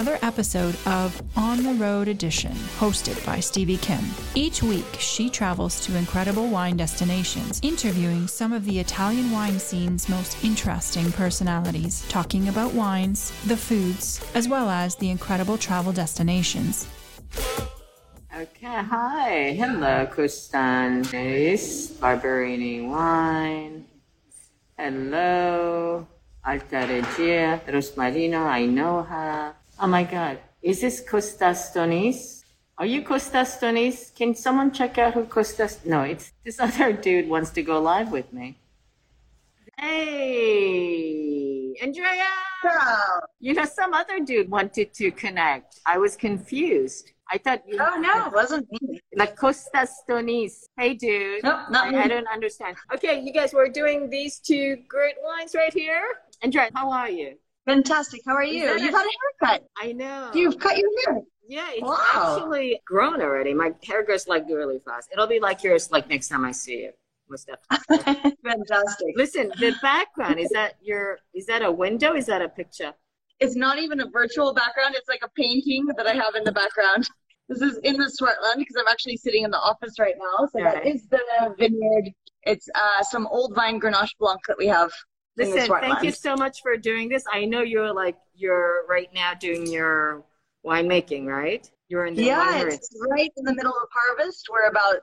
Another episode of On the Road Edition, hosted by Stevie Kim. Each week, she travels to incredible wine destinations, interviewing some of the Italian wine scene's most interesting personalities, talking about wines, the foods, as well as the incredible travel destinations. Okay, hi. Hello, Costanes, Barberini Wine. Hello. Alta Regia, Rosmarino, I know her. Oh my God, is this Costas Stonis? Are you Costas Stonis? Can someone check out who Costas? No, it's this other dude wants to go live with me. Hey, Andrea! Girl. You know, some other dude wanted to connect. I was confused. I thought you. Oh no, it wasn't me. Like Costas Stonis. Hey, dude. Nope, not I, me. I don't understand. Okay, you guys, we're doing these two great wines right here. Andrea, how are you? Fantastic. How are you? You've had a haircut. I know. You've cut your hair. yeah, it's Wow. actually grown already. My hair grows like really fast. It'll be like yours like next time I see you. Fantastic. Listen, the background is that your is that a window? Is that a picture? It's not even a virtual background. It's like a painting that I have in the background. This is in the Swartland because I'm actually sitting in the office right now. So that Right. is the vineyard. It's uh, some old vine Grenache Blanc that we have Listen, thank you so much for doing this. I know you're like you're right now doing your winemaking, right? You're in the Yeah, winery. it's right in the middle of harvest. We're about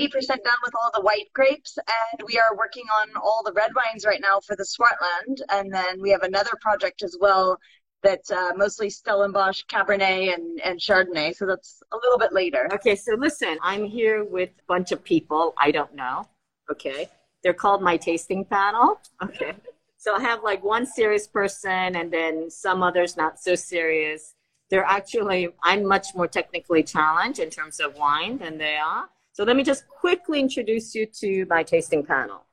90% done with all the white grapes, and we are working on all the red wines right now for the Swartland. And then we have another project as well that's uh, mostly Stellenbosch, Cabernet, and, and Chardonnay. So that's a little bit later. Okay, so listen, I'm here with a bunch of people I don't know. Okay. They're called my tasting panel. Okay. So I have like one serious person and then some others not so serious. They're actually, I'm much more technically challenged in terms of wine than they are. So let me just quickly introduce you to my tasting panel.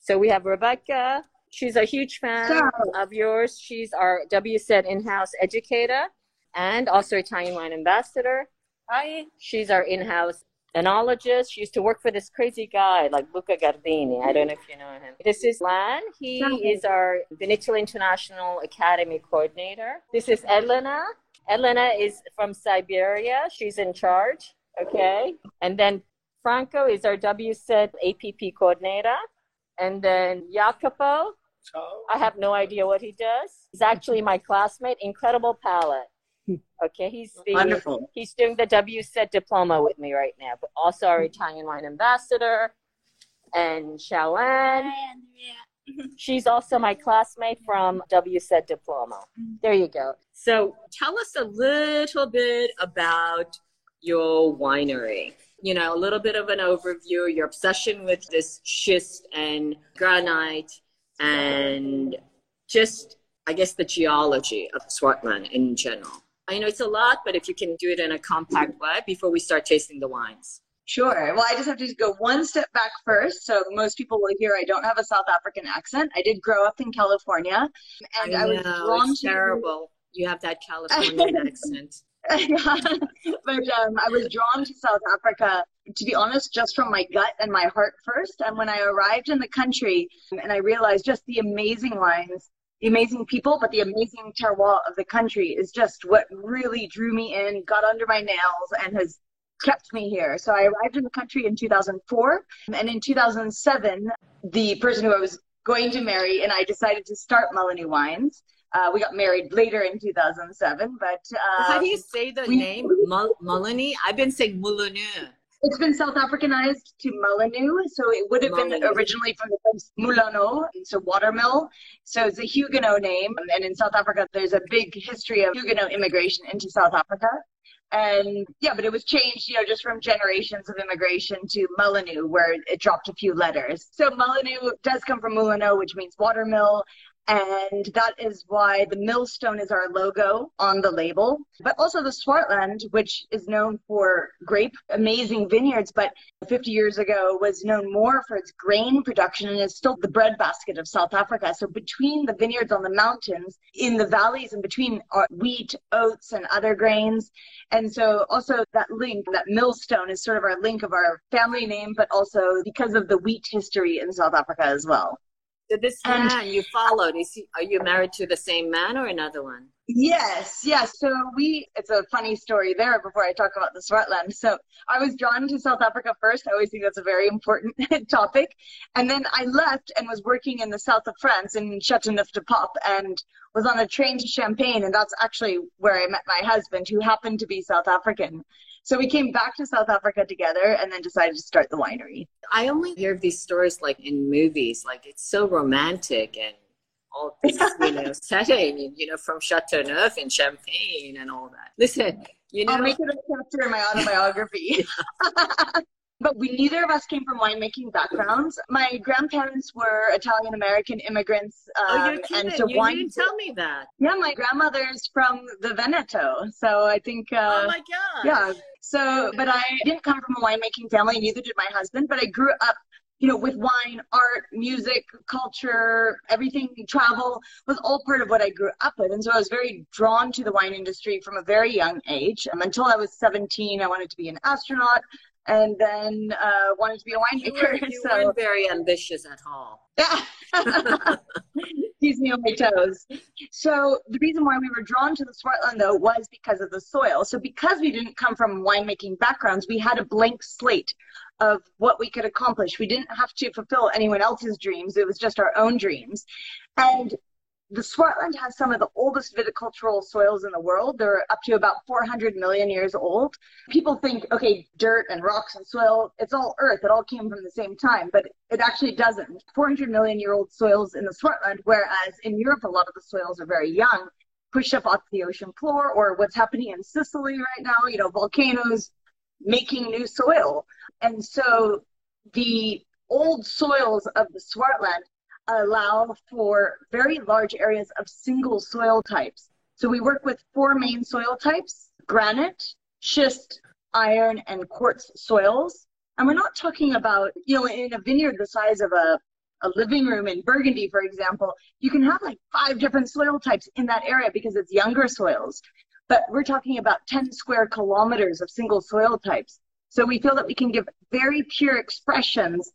So we have Rebecca. She's a huge fan Ciao. of yours. She's our WSET in-house educator and also Italian wine ambassador. Hi. She's our in-house enologist. She used to work for this crazy guy like Luca Gardini. I don't know if you know him. This is Lan. He is our Vinitaly International Academy coordinator. This is Elena. Elena is from Siberia. She's in charge. Okay. And then Franco is our WSET APP coordinator. And then Jacopo, I have no idea what he does. He's actually my classmate. Incredible palate. Okay, he's the Wonderful. he's doing the WSET diploma with me right now, but also our Italian wine ambassador. And Shawan, she's also my classmate from WSET diploma. There you go. So tell us a little bit about your winery. You know, a little bit of an overview, your obsession with this schist and granite, and just, I guess, the geology of Swartland in general. I know it's a lot, but if you can do it in a compact way before we start tasting the wines. Sure. Well, I just have to go one step back first. So most people will hear I don't have a South African accent. I did grow up in California, and I, was drawn it's to terrible. You have that Californian accent. yeah. But um, I was drawn to South Africa, to be honest, just from my gut and my heart first. And when I arrived in the country and I realized just the amazing wines, the amazing people, but the amazing terroir of the country is just what really drew me in, got under my nails, and has kept me here. So I arrived in the country in 2004. And in 2007, the person who I was going to marry and I decided to start Mullineux Wines. Uh, we got married later in 2007, but uh, How do you say the we- name? Mul- Mullany? I've been saying Mullanu. It's been South Africanized to Mulanu, so it would have been originally from the place Mulano, so watermill. So it's a Huguenot name, and in South Africa, there's a big history of Huguenot immigration into South Africa. And yeah, but it was changed, you know, just from generations of immigration to Mullineux, where it dropped a few letters. So Mullineux does come from Mulino, which means watermill. And that is why the millstone is our logo on the label. But also the Swartland, which is known for grape, amazing vineyards, but 50 years ago was known more for its grain production and is still the breadbasket of South Africa. So between the vineyards on the mountains, in the valleys and between are wheat, oats, and other grains. And so also that link, that millstone is sort of our link of our family name, but also because of the wheat history in South Africa as well. So this and, man you followed, is he, are you married to the same man or another one? Yes, yes. So we, it's a funny story there before I talk about the Swartland. So I was drawn to South Africa first. I always think that's a very important topic. And then I left and was working in the south of France in Châteauneuf-du-Pape and was on a train to Champagne. And that's actually where I met my husband, who happened to be South African. So we came back to South Africa together and then decided to start the winery. I only hear of these stories like in movies, like it's so romantic and all this, you know, setting, you know, from Chateauneuf and Champagne and all that. Listen, you know. I'll make it a chapter in my autobiography. but we neither of us came from winemaking backgrounds. My grandparents were Italian American immigrants. Um, oh, um. And so you wine, didn't tell me that. Yeah, my grandmother's from the Veneto. So I think. Uh, oh my god. Yeah. So, but I didn't come from a winemaking family. Neither did my husband. But I grew up you know, with wine, art, music, culture, everything, travel was all part of what I grew up with. And so I was very drawn to the wine industry from a very young age. Um, until I was 17, I wanted to be an astronaut and then uh, wanted to be a winemaker. You, were, you so. weren't very ambitious at all. Yeah. Keeps me on my toes. So the reason why we were drawn to the Swartland though was because of the soil. So because we didn't come from winemaking backgrounds, we had a blank slate of what we could accomplish. We didn't have to fulfill anyone else's dreams. It was just our own dreams. And the Swartland has some of the oldest viticultural soils in the world. They're up to about 400 million years old. People think, okay, dirt and rocks and soil, it's all earth. It all came from the same time, but it actually doesn't. 400 million year old soils in the Swartland, whereas in Europe, a lot of the soils are very young, pushed up off the ocean floor, or what's happening in Sicily right now, you know, volcanoes making new soil. And so the old soils of the Swartland allow for very large areas of single soil types. So we work with four main soil types, granite, schist, iron, and quartz soils. And we're not talking about, you know, in a vineyard the size of a, a living room in Burgundy, for example, you can have like five different soil types in that area because it's younger soils. But we're talking about 10 square kilometers of single soil types. So we feel that we can give very pure expressions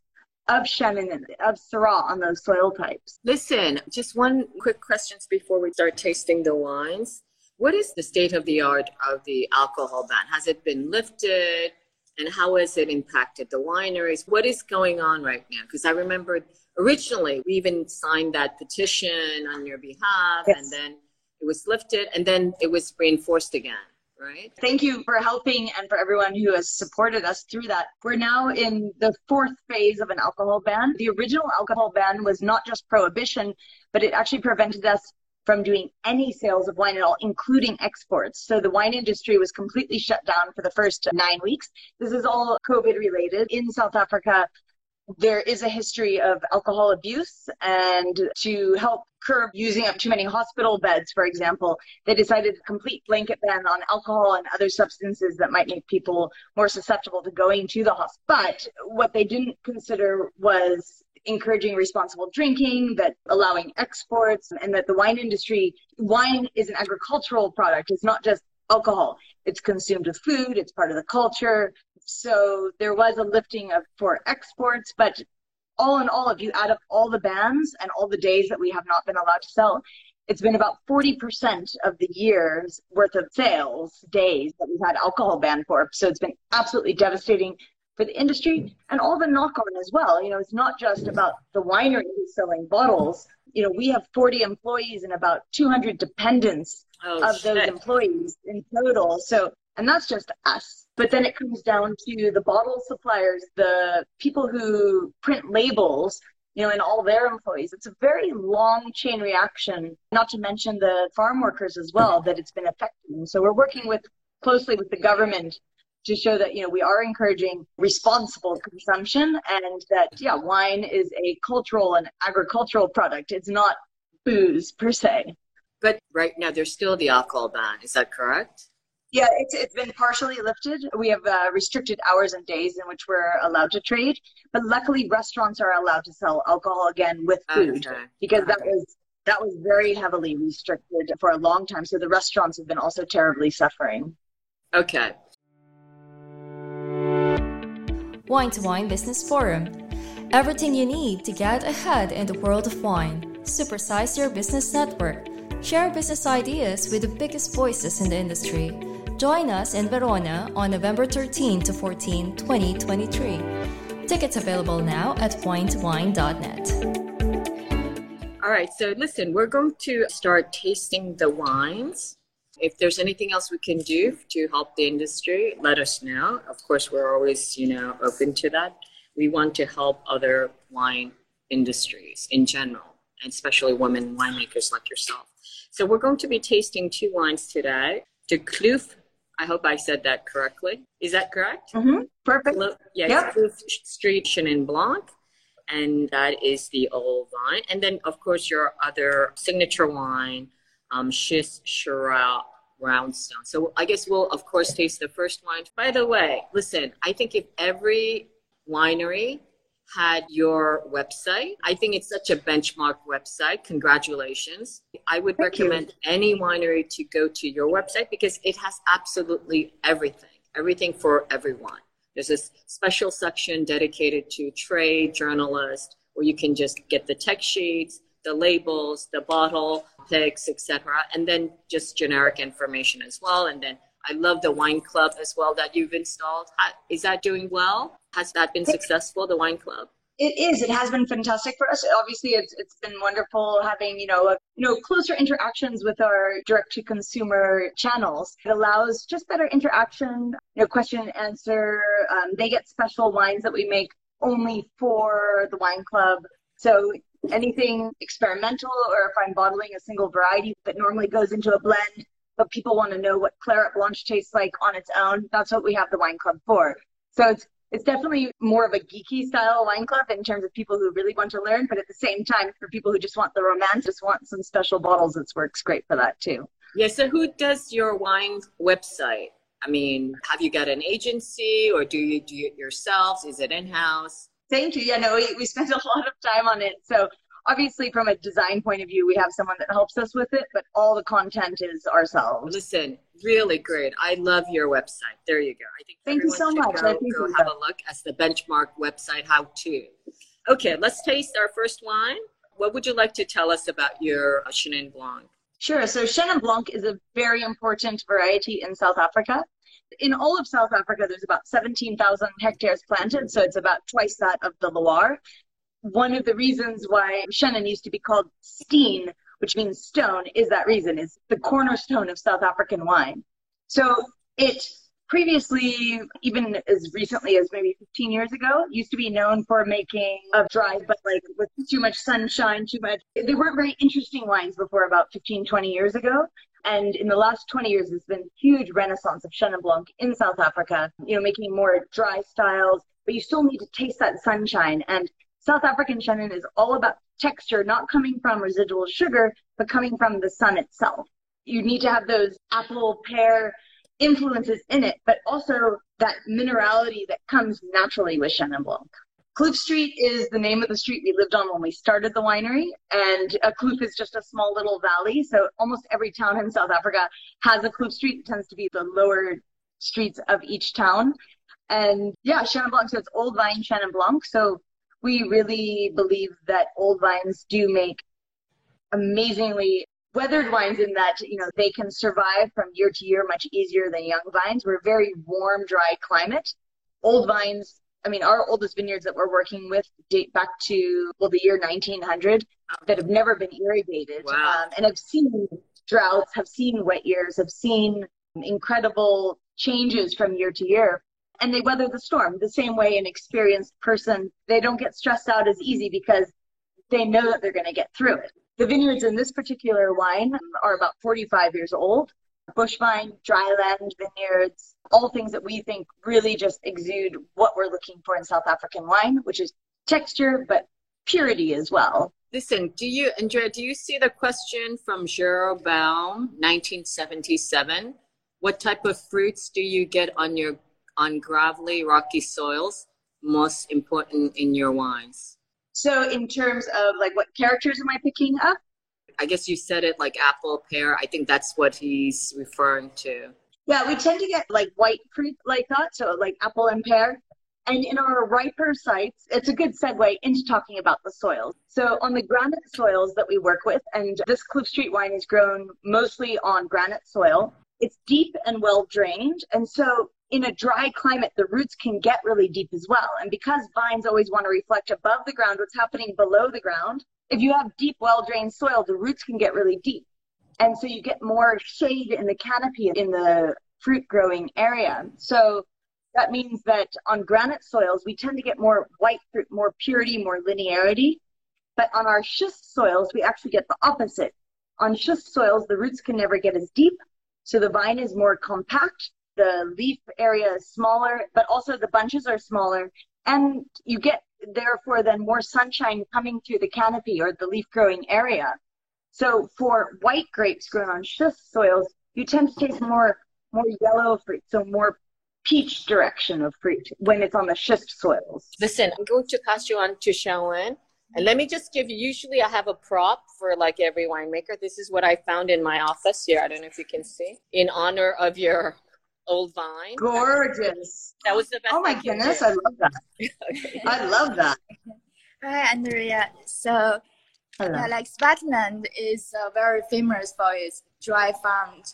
of Chenin and of Syrah on those soil types. Listen, just one quick questions before we start tasting the wines. What is the state of the art of the alcohol ban? Has it been lifted? And how has it impacted the wineries? What is going on right now? Because I remember originally we even signed that petition on your behalf, yes. and then it was lifted, and then it was reinforced again right? Thank you for helping and for everyone who has supported us through that. We're now in the fourth phase of an alcohol ban. The original alcohol ban was not just prohibition, but it actually prevented us from doing any sales of wine at all, including exports. So the wine industry was completely shut down for the first nine weeks. This is all COVID related. In South Africa, there is a history of alcohol abuse and to help curb using up too many hospital beds, for example, they decided a complete blanket ban on alcohol and other substances that might make people more susceptible to going to the hospital. But what they didn't consider was encouraging responsible drinking, that allowing exports, and that the wine industry, wine is an agricultural product. It's not just alcohol. It's consumed with food. It's part of the culture. So there was a lifting of for exports, but all in all, if you add up all the bans and all the days that we have not been allowed to sell, it's been about 40% of the year's worth of sales days that we've had alcohol ban for. So it's been absolutely devastating for the industry and all the knock on as well. You know, it's not just about the winery who's selling bottles. You know, we have 40 employees and about 200 dependents oh, of shit. those employees in total. So and that's just us. But then it comes down to the bottle suppliers, the people who print labels, you know, and all their employees. It's a very long chain reaction, not to mention the farm workers as well, that it's been affecting. So we're working with closely with the government to show that you know we are encouraging responsible consumption and that yeah wine is a cultural and agricultural product it's not booze per se but right now there's still the alcohol ban is that correct yeah it's, it's been partially lifted we have uh, restricted hours and days in which we're allowed to trade but luckily restaurants are allowed to sell alcohol again with food okay. because that was that was very heavily restricted for a long time so the restaurants have been also terribly suffering okay Wine to Wine Business Forum. Everything you need to get ahead in the world of wine. Supersize your business network. Share business ideas with the biggest voices in the industry. Join us in Verona on November 13 to 14, 2023. Tickets available now at winetowine.net. All right, so listen, we're going to start tasting the wines if there's anything else we can do to help the industry, let us know. Of course, we're always, you know, open to that. We want to help other wine industries in general, and especially women winemakers like yourself. So we're going to be tasting two wines today. De Kloof, I hope I said that correctly. Is that correct? Mm-hmm. Perfect. Yeah, yep. Street Chenin Blanc and that is the old wine. And then, of course, your other signature wine, um, Schist Chirac Roundstone. So I guess we'll, of course, taste the first wine. By the way, listen, I think if every winery had your website, I think it's such a benchmark website. Congratulations. I would Thank recommend you. any winery to go to your website because it has absolutely everything, everything for everyone. There's a special section dedicated to trade journalists where you can just get the tech sheets, the labels, the bottle pics, etc., and then just generic information as well. And then I love the wine club as well that you've installed. Is that doing well? Has that been successful? The wine club. It is. It has been fantastic for us. Obviously, it's it's been wonderful having you know a, you know closer interactions with our direct to consumer channels. It allows just better interaction. You know, question and answer. Um, they get special wines that we make only for the wine club. So anything experimental or if I'm bottling a single variety that normally goes into a blend, but people want to know what Clairette Blanche tastes like on its own, that's what we have the wine club for. So it's it's definitely more of a geeky style wine club in terms of people who really want to learn, but at the same time, for people who just want the romance, just want some special bottles, it works great for that too. Yeah. So who does your wine website? I mean, have you got an agency or do you do it yourselves? Is it in house? Thank you. Yeah, no, we, we spent a lot of time on it. So obviously from a design point of view, we have someone that helps us with it, but all the content is ourselves. Listen, really great. I love your website. There you go. I think thank you so much. Go, go have a look as the benchmark website how to. Okay, let's taste our first wine. What would you like to tell us about your uh, Chenin Blanc? Sure. So Chenin Blanc is a very important variety in South Africa in all of South Africa, there's about 17,000 hectares planted, so it's about twice that of the Loire. One of the reasons why Chenin used to be called Steen, which means stone, is that reason, is the cornerstone of South African wine. So it previously, even as recently as maybe 15 years ago, used to be known for making of dry, but like with too much sunshine, too much. They weren't very interesting wines before about 15, 20 years ago. And in the last 20 years, there's been huge renaissance of Chenin Blanc in South Africa, you know, making more dry styles, but you still need to taste that sunshine. And South African Chenin is all about texture, not coming from residual sugar, but coming from the sun itself. You need to have those apple, pear influences in it, but also that minerality that comes naturally with Chenin Blanc. Kloof Street is the name of the street we lived on when we started the winery, and a Kloof is just a small little valley. So almost every town in South Africa has a Kloof Street. It tends to be the lower streets of each town. And yeah, Chenin Blanc, so it's old vine Chenin Blanc. So we really believe that old vines do make amazingly weathered wines in that you know they can survive from year to year much easier than young vines. We're a very warm, dry climate. Old vines I mean, our oldest vineyards that we're working with date back to, well, the year 1900 that have never been irrigated wow. um, and have seen droughts, have seen wet years, have seen incredible changes from year to year. And they weather the storm the same way an experienced person, they don't get stressed out as easy because they know that they're going to get through it. The vineyards in this particular wine are about 45 years old. bush vine, dryland vineyards, all things that we think really just exude what we're looking for in South African wine, which is texture, but purity as well. Listen, do you, Andrea, do you see the question from Baum, 1977? What type of fruits do you get on your on gravelly, rocky soils most important in your wines? So, in terms of like what characters am I picking up? I guess you said it like apple, pear. I think that's what he's referring to. Yeah, we tend to get like white fruit like that, so like apple and pear. And in our riper sites, it's a good segue into talking about the soils. So on the granite soils that we work with, and this Kloof Street wine is grown mostly on granite soil, it's deep and well drained. And so in a dry climate, the roots can get really deep as well. And because vines always want to reflect above the ground what's happening below the ground, if you have deep, well drained soil, the roots can get really deep. And so you get more shade in the canopy in the fruit growing area. So that means that on granite soils, we tend to get more white fruit, more purity, more linearity. But on our schist soils, we actually get the opposite. On schist soils, the roots can never get as deep. So the vine is more compact the leaf area is smaller, but also the bunches are smaller. And you get, therefore, then more sunshine coming through the canopy or the leaf growing area. So for white grapes grown on schist soils, you tend to taste more, more yellow fruit, so more peach direction of fruit when it's on the schist soils. Listen, I'm going to pass you on to Sharon. And let me just give you, usually I have a prop for like every winemaker. This is what I found in my office here. I don't know if you can see. In honor of your old vine. Gorgeous. That was the best. Oh my goodness, I love that. okay. I love that. Hi, Andrea. So, yeah, like Swartland is uh, very famous for its dry farmed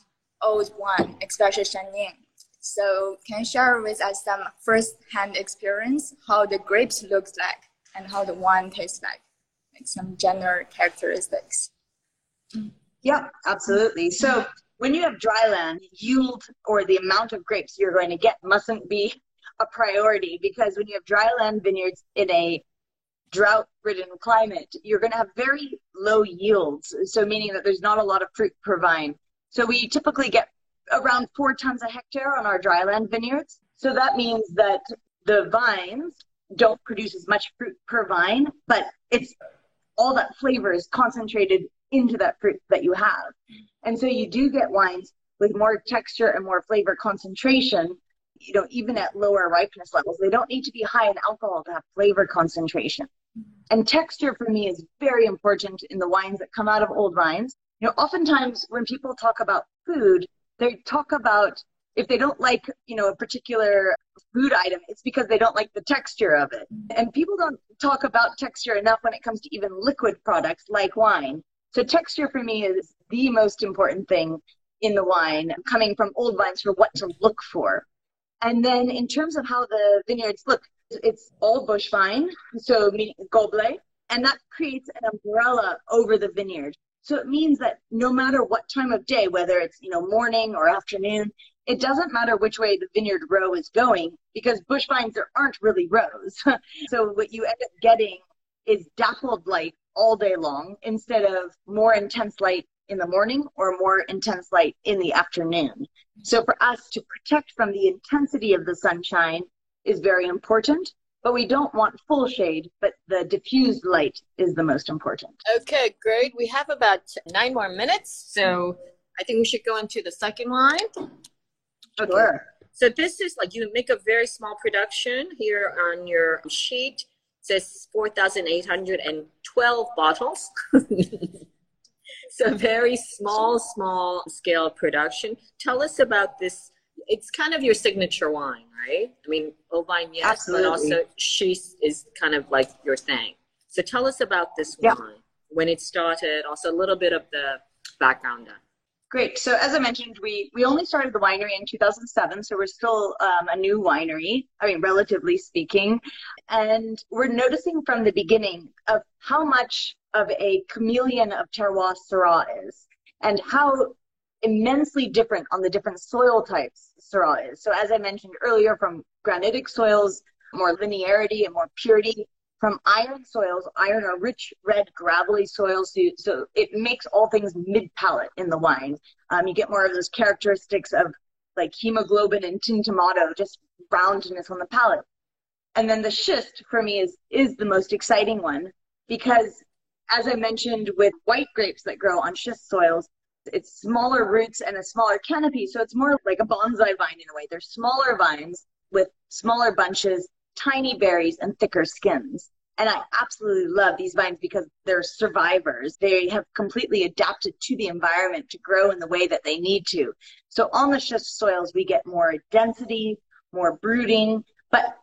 old wine, especially Chenin. So, can you share with us some first-hand experience how the grapes looks like and how the wine tastes like, like some general characteristics? Yeah, absolutely. So when you have dry land, yield or the amount of grapes you're going to get mustn't be a priority because when you have dry land vineyards in a drought ridden climate, you're going to have very low yields. So, meaning that there's not a lot of fruit per vine. So, we typically get around four tons a hectare on our dry land vineyards. So, that means that the vines don't produce as much fruit per vine, but it's all that flavor is concentrated into that fruit that you have. And so you do get wines with more texture and more flavor concentration, you know, even at lower ripeness levels. They don't need to be high in alcohol to have flavor concentration. And texture for me is very important in the wines that come out of old vines. You know, oftentimes when people talk about food, they talk about if they don't like, you know, a particular food item, it's because they don't like the texture of it. And people don't talk about texture enough when it comes to even liquid products like wine. So texture for me is the most important thing in the wine, coming from old vines for what to look for. And then in terms of how the vineyards look, it's all bush vine, so goblet, and that creates an umbrella over the vineyard. So it means that no matter what time of day, whether it's you know morning or afternoon, it doesn't matter which way the vineyard row is going because bush vines there aren't really rows. so what you end up getting is dappled light all day long instead of more intense light in the morning or more intense light in the afternoon. So for us to protect from the intensity of the sunshine is very important, but we don't want full shade, but the diffused light is the most important. Okay, great. We have about nine more minutes, so I think we should go into the second line. Okay. Sure. So this is like you make a very small production here on your sheet says 4,812 bottles. so very small, small scale production. Tell us about this. It's kind of your signature wine, right? I mean, Ovine, yes, Absolutely. but also she is kind of like your thing. So tell us about this yeah. wine, when it started, also a little bit of the background. Great. So as I mentioned, we we only started the winery in 2007, so we're still um, a new winery. I mean, relatively speaking, and we're noticing from the beginning of how much of a chameleon of terroir Syrah is, and how immensely different on the different soil types Syrah is. So as I mentioned earlier, from granitic soils, more linearity and more purity, from iron soils. Iron are rich, red, gravelly soils, so, so it makes all things mid palate in the wine. Um, you get more of those characteristics of like hemoglobin and tintomato, just roundness on the palate. And then the schist for me is is the most exciting one because, as I mentioned, with white grapes that grow on schist soils, it's smaller roots and a smaller canopy, so it's more like a bonsai vine in a way. They're smaller vines with smaller bunches tiny berries and thicker skins. And I absolutely love these vines because they're survivors. They have completely adapted to the environment to grow in the way that they need to. So on the schist soils, we get more density, more brooding, but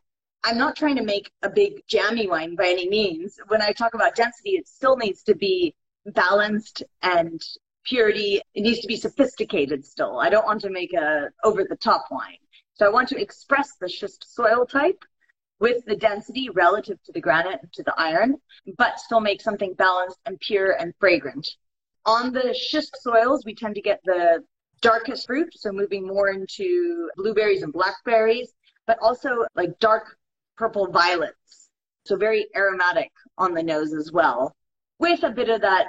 I'm not trying to make a big jammy wine by any means. When I talk about density, it still needs to be balanced and purity. It needs to be sophisticated still. I don't want to make a over the top wine. So I want to express the schist soil type with the density relative to the granite and to the iron, but still make something balanced and pure and fragrant. On the schist soils, we tend to get the darkest fruit, so moving more into blueberries and blackberries, but also like dark purple violets. So very aromatic on the nose as well, with a bit of that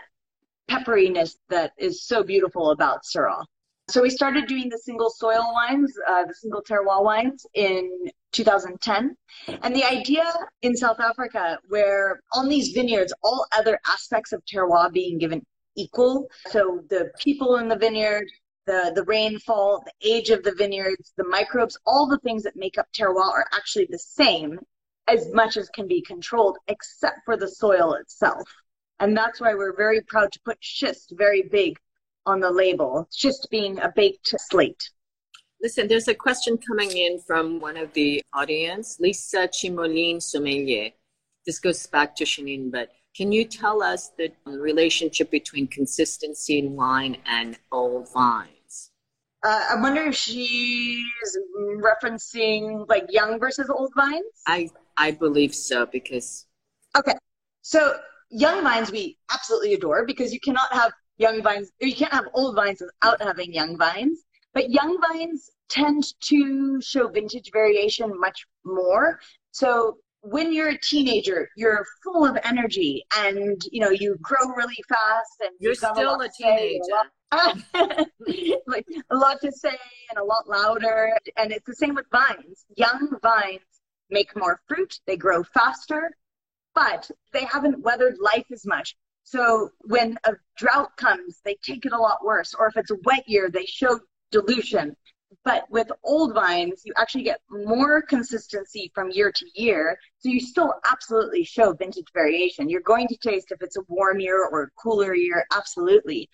pepperiness that is so beautiful about Syrah. So we started doing the single soil wines, uh, the single terroir wines in 2010. And the idea in South Africa, where on these vineyards, all other aspects of terroir being given equal. So the people in the vineyard, the, the rainfall, the age of the vineyards, the microbes, all the things that make up terroir are actually the same as much as can be controlled, except for the soil itself. And that's why we're very proud to put schist very big on the label, just being a baked slate. Listen, there's a question coming in from one of the audience, Lisa Chimolin Sommelier. This goes back to Chenin, but can you tell us the relationship between consistency in wine and old vines? Uh, I wonder if she's referencing like young versus old vines. I I believe so because. Okay, so young vines we absolutely adore because you cannot have young vines, you can't have old vines without having young vines. But young vines tend to show vintage variation much more. So when you're a teenager, you're full of energy and you know you grow really fast and you're still a, a teenager. like a lot to say and a lot louder. And it's the same with vines. Young vines make more fruit, they grow faster, but they haven't weathered life as much. So when a drought comes, they take it a lot worse. Or if it's a wet year, they show dilution. But with old vines, you actually get more consistency from year to year. So you still absolutely show vintage variation. You're going to taste if it's a warm year or a cooler year, absolutely.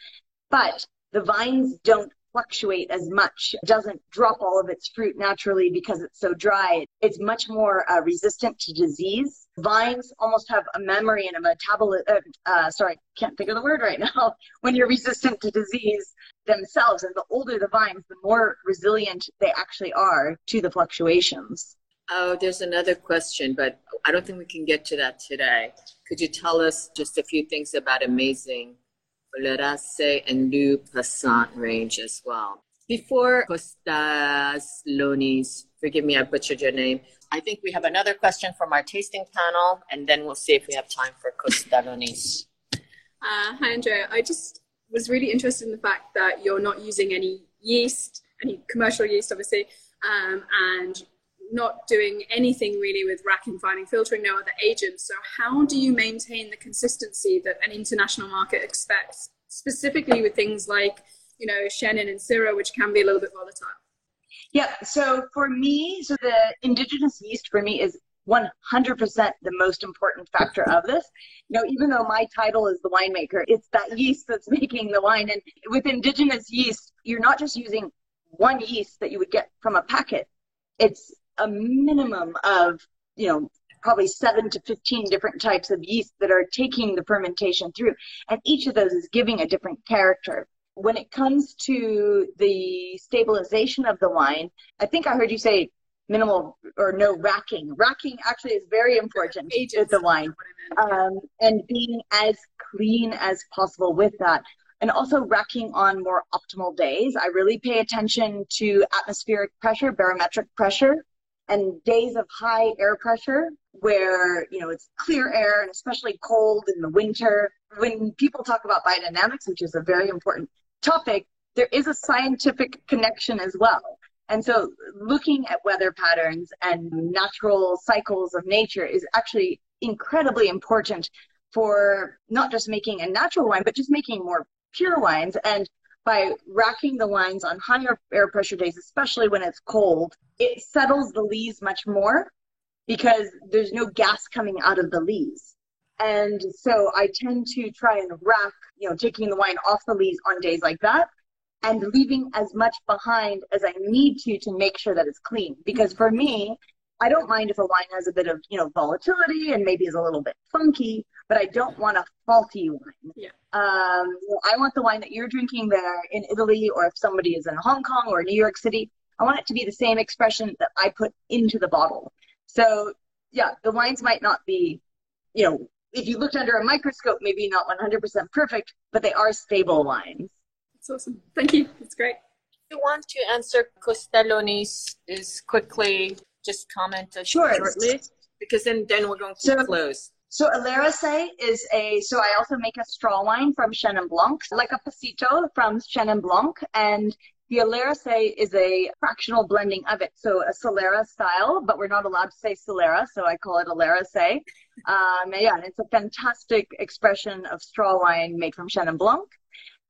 But the vines don't fluctuate as much, it doesn't drop all of its fruit naturally because it's so dry. It's much more uh, resistant to disease. Vines almost have a memory and a metabolism. Uh, uh, sorry, can't think of the word right now. when you're resistant to disease themselves, and the older the vines, the more resilient they actually are to the fluctuations. Oh, there's another question, but I don't think we can get to that today. Could you tell us just a few things about amazing Olerasay and Leeu Passant range as well. Before Costas Lonis, forgive me, I butchered your name. I think we have another question from our tasting panel, and then we'll see if we have time for Lonis. Uh, hi, Andrea. I just was really interested in the fact that you're not using any yeast, any commercial yeast, obviously, um, and not doing anything really with racking, fining, filtering, no other agents. So how do you maintain the consistency that an international market expects, specifically with things like, you know, Chenin and Syrah, which can be a little bit volatile? Yeah, so for me, so the indigenous yeast for me is 100% the most important factor of this. You know, even though my title is the winemaker, it's that yeast that's making the wine. And with indigenous yeast, you're not just using one yeast that you would get from a packet. It's a minimum of, you know, probably seven to 15 different types of yeast that are taking the fermentation through. And each of those is giving a different character. When it comes to the stabilization of the wine, I think I heard you say minimal or no racking. Racking actually is very important with the wine. Um, and being as clean as possible with that. And also racking on more optimal days. I really pay attention to atmospheric pressure, barometric pressure and days of high air pressure where you know it's clear air and especially cold in the winter when people talk about biodynamics which is a very important topic there is a scientific connection as well and so looking at weather patterns and natural cycles of nature is actually incredibly important for not just making a natural wine but just making more pure wines and by racking the wines on higher air pressure days especially when it's cold it settles the lees much more because there's no gas coming out of the lees. And so I tend to try and rack, you know, taking the wine off the lees on days like that and leaving as much behind as I need to to make sure that it's clean. Because for me, I don't mind if a wine has a bit of, you know, volatility and maybe is a little bit funky, but I don't want a faulty wine. Yeah. Um, I want the wine that you're drinking there in Italy, or if somebody is in Hong Kong or New York City, I want it to be the same expression that I put into the bottle. So yeah, the wines might not be, you know, if you looked under a microscope, maybe not 100% perfect, but they are stable wines. That's awesome. Thank you. That's great. If you want to answer Costelloni's is quickly, just comment sure. shortly, because then, then we're going to so, close. So Olerasay is a, so I also make a straw wine from Chenin Blanc, like a Passito from Chenin Blanc, and the Olerasay is a fractional blending of it. So a Solera style, but we're not allowed to say Solera, so I call it Olerasay. Um, yeah, and it's a fantastic expression of straw wine made from Chenin Blanc.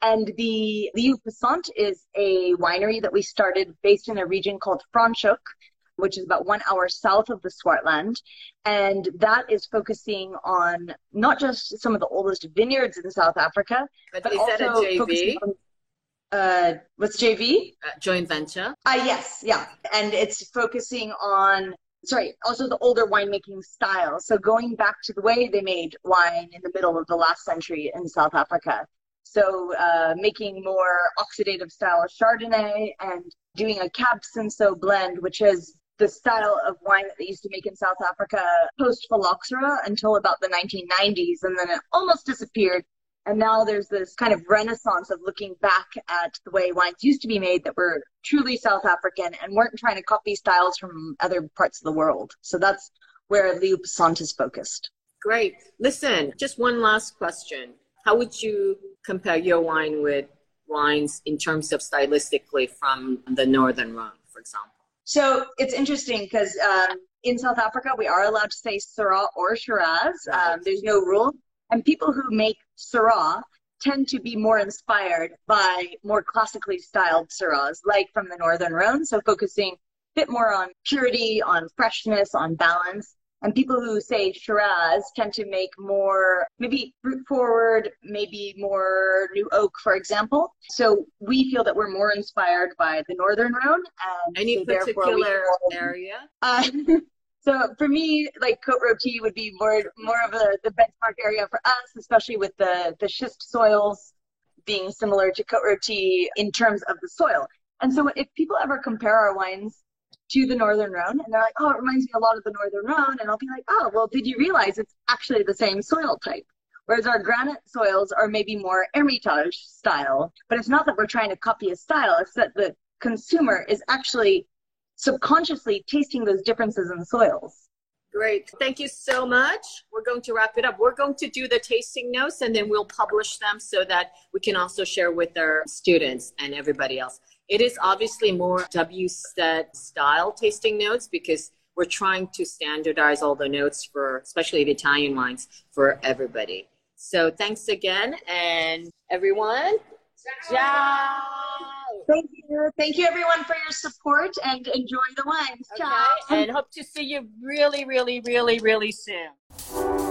And the Leeu Passant is a winery that we started based in a region called Franschhoek, which is about one hour south of the Swartland. And that is focusing on not just some of the oldest vineyards in South Africa, but, but is also that a JV? On, uh, what's JV? Uh, joint venture. Uh, yes, yeah. And it's focusing on, sorry, also the older winemaking style. So going back to the way they made wine in the middle of the last century in South Africa. So uh, making more oxidative style Chardonnay and doing a Cab Cinsault blend, which is the style of wine that they used to make in South Africa post phylloxera until about the 1990s, and then it almost disappeared and now there's this kind of renaissance of looking back at the way wines used to be made that were truly South African and weren't trying to copy styles from other parts of the world. So that's where Leeu Passant is focused. Great. Listen, just one last question. How would you compare your wine with wines in terms of stylistically from the Northern Rhone, for example? So it's interesting because um, in South Africa, we are allowed to say Syrah or Shiraz. Right. Um, there's no rule. And people who make Syrah tend to be more inspired by more classically styled Syrahs, like from the Northern Rhone. So focusing a bit more on purity, on freshness, on balance. And people who say Shiraz tend to make more, maybe fruit forward, maybe more new oak, for example. So we feel that we're more inspired by the Northern Rhone. And Any so particular area? Uh, So for me, like Cote Rôtie would be more more of a, the benchmark area for us, especially with the the schist soils being similar to Cote Rôtie in terms of the soil. And so if people ever compare our wines to the Northern Rhone and they're like, oh, it reminds me a lot of the Northern Rhone, and I'll be like, oh, well, did you realize it's actually the same soil type? Whereas our granite soils are maybe more Hermitage style, but it's not that we're trying to copy a style, it's that the consumer is actually subconsciously tasting those differences in soils. Great. Thank you so much. We're going to wrap it up. We're going to do the tasting notes and then we'll publish them so that we can also share with our students and everybody else. It is obviously more WSET style tasting notes because we're trying to standardize all the notes for especially the Italian wines for everybody. So thanks again and everyone. Ciao. Thank you. Thank you, everyone, for your support and enjoy the wines. Okay. Ciao. And hope to see you really, really, really, really soon.